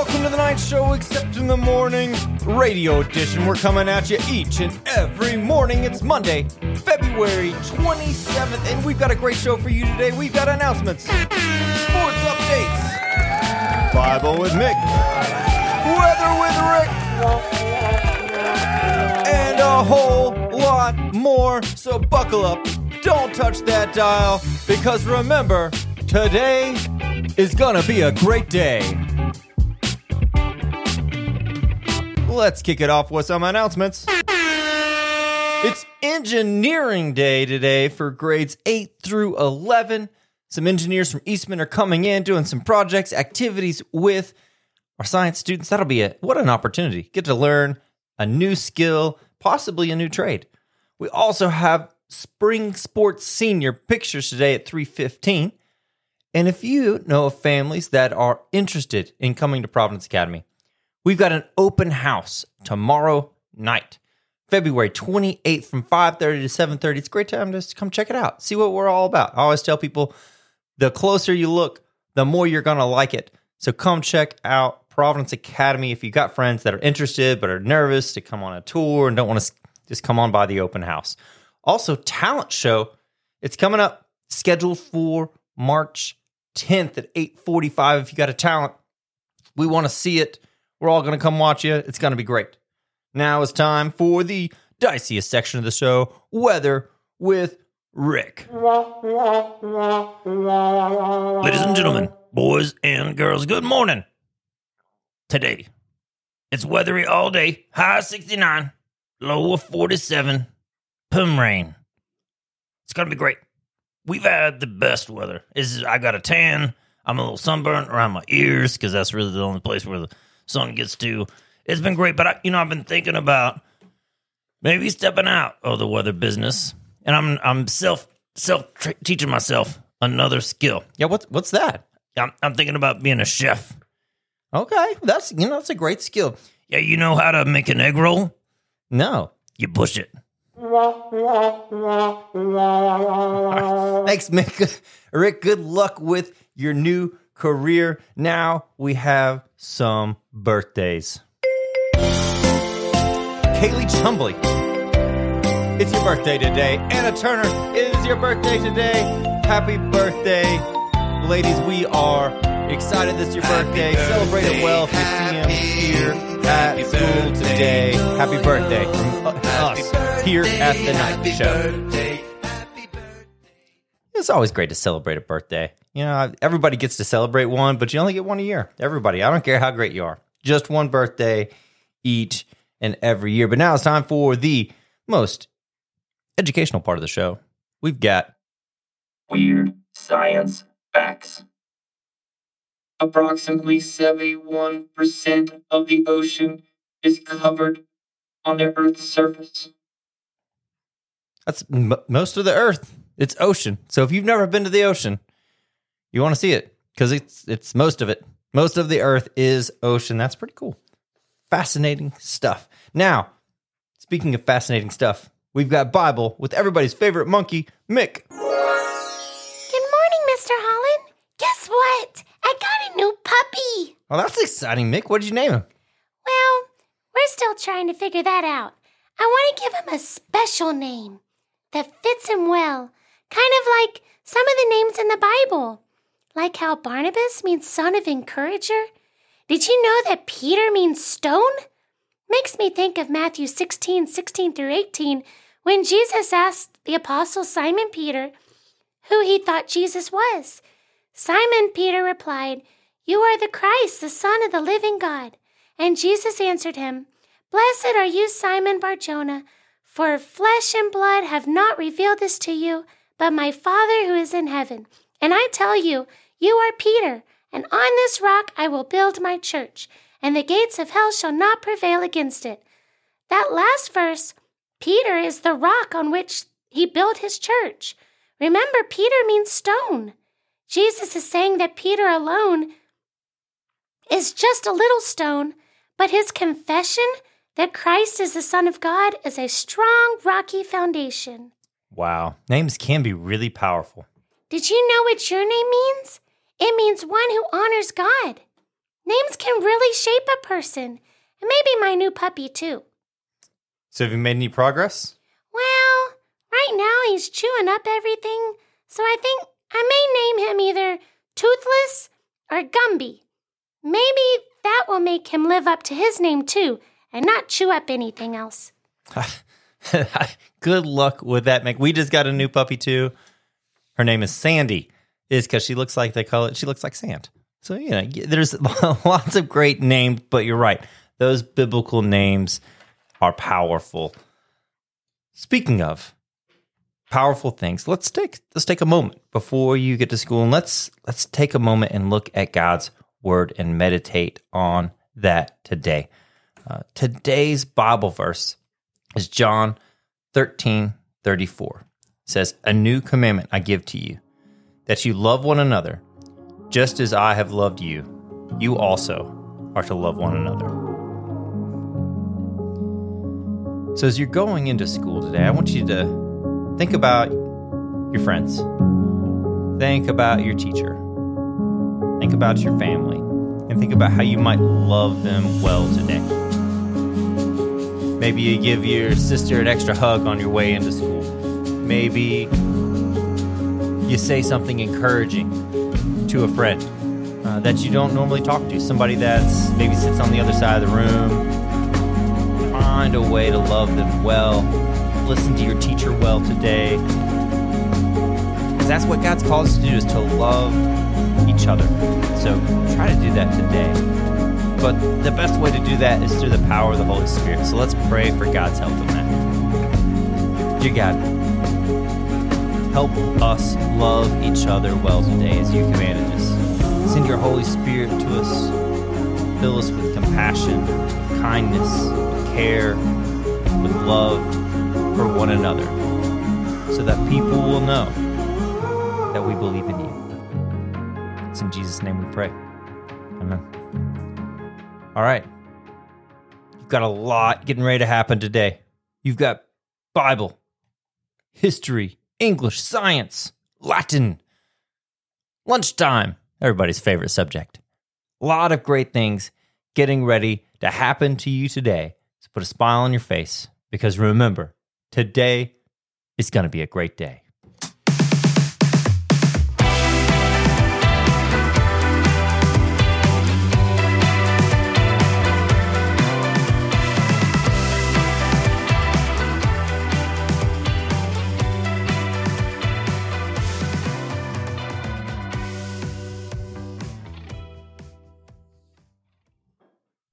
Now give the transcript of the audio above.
welcome to the Knight show, except in the morning radio edition. We're coming at you each and every morning. It's Monday, February 27th, and we've got a great show for you today. We've got announcements, sports updates, Bible with Mick, weather with Rick, and a whole lot more. So buckle up, don't touch that dial, because remember, today is gonna be a great day. Let's kick it off with some announcements. It's engineering day today for grades 8 through 11. Some engineers from Eastman are coming in, doing some projects, activities with our science students. That'll be a what an opportunity. Get to learn a new skill, possibly a new trade. We also have spring sports senior pictures today at 315. And if you know of families that are interested in coming to Providence Academy, we've got an open house tomorrow night, February 28th from 5:30 to 7:30. It's a great time to come check it out. See what we're all about. I always tell people the closer you look, the more you're going to like it. So come check out Providence Academy if you've got friends that are interested but are nervous to come on a tour and don't want to just come on by the open house. Also, talent show. It's coming up scheduled for March 10th at 8:45 if you got a talent. We want to see it. We're all going to come watch you. It's going to be great. Now it's time for the diciest section of the show, weather with Rick. Ladies and gentlemen, boys and girls, good morning. Today, it's weathery all day, high 69, low of 47, pum rain. It's going to be great. We've had the best weather. Is I got a tan. I'm a little sunburnt around my ears because that's really the only place where the sun gets to. It's been great, but I, you know, I've been thinking about maybe stepping out of the weather business, and I'm I'm self self teaching myself another skill. Yeah, what's what's that? I'm, I'm thinking about being a chef. Okay, that's you know that's a great skill. Yeah, you know how to make an egg roll? No, You push it. thanks, Mick. Rick, good luck with your new career. Now we have some birthdays. Kaylee Chumbly, it's your birthday today. Anna Turner, it is your birthday today. Happy birthday, ladies. We are excited this is your birthday. Celebrate it well if you see him here at school today. Happy birthday from uh, us here at the Knight Show. It's always great to celebrate a birthday. You know, everybody gets to celebrate one, but you only get one a year. Everybody. I don't care how great you are. Just one birthday each and every year. But now it's time for the most educational part of the show. We've got Weird science facts. Approximately 71% of the ocean is covered on the Earth's surface. that's m- most of the earth. It's ocean. So if you've never been to the ocean, you want to see it because it's it's most of it. Most of the earth is ocean. That's pretty cool. Fascinating stuff. Now, speaking of fascinating stuff, we've got Bible with everybody's favorite monkey, Mick. Good morning, Mr. Holland. Guess what? I got a new puppy. Well, that's exciting, Mick. What did you name him? Well, we're still trying to figure that out. I want to give him a special name that fits him well, kind of like some of the names in the Bible. Like how Barnabas means son of encourager. Did you know that Peter means stone? Makes me think of Matthew 16, 16 through 18, when Jesus asked the apostle Simon Peter who he thought Jesus was. Simon Peter replied, You are the Christ, the Son of the living God. And Jesus answered him, Blessed are you, Simon Barjona, for flesh and blood have not revealed this to you, but my Father who is in heaven. And I tell you, you are Peter, and on this rock I will build my church, and the gates of hell shall not prevail against it. That last verse, Peter is the rock on which he built his church. Remember, Peter means stone. Jesus is saying that Peter alone is just a little stone, but his confession that Christ is the Son of God is a strong, rocky foundation. Wow. Names can be really powerful. Did you know what your name means? It means one who honors God. Names can really shape a person, and maybe my new puppy, too. So, have you made any progress? Well, right now he's chewing up everything, so I think I may name him either Toothless or Gumby. Maybe that will make him live up to his name too and not chew up anything else. Good luck with that, Mick. We just got a new puppy too. Her name is Sandy. Is because she looks like they call it. She looks like sand. So you know, there's lots of great names, but you're right. Those biblical names are powerful. Speaking of powerful things, let's take let's take a moment before you get to school and let's let's take a moment and look at God's word and meditate on that today. Uh, today's Bible verse is John 13 34. It says, A new commandment I give to you, that you love one another, just as I have loved you. You also are to love one another. So, as you're going into school today, I want you to think about your friends, think about your teacher, think about your family, and think about how you might love them well today. Maybe you give your sister an extra hug on your way into school. Maybe you say something encouraging to a friend uh, that you don't normally talk to, somebody that's maybe sits on the other side of the room. Find a way to love them well. Listen to your teacher well today. Because that's what God's called us to do is to love each other. So try to do that today. But the best way to do that is through the power of the Holy Spirit. So let's pray for God's help in that. Dear God, help us love each other well today as you commanded us. Send your Holy Spirit to us. Fill us with compassion, with kindness, with care, with love for one another, so that people will know that we believe in you. It's in Jesus' name we pray. Amen. All right. You've got a lot getting ready to happen today. You've got Bible, history, English, science, Latin, lunchtime, everybody's favorite subject. A lot of great things getting ready to happen to you today. So put a smile on your face because remember, today is going to be a great day.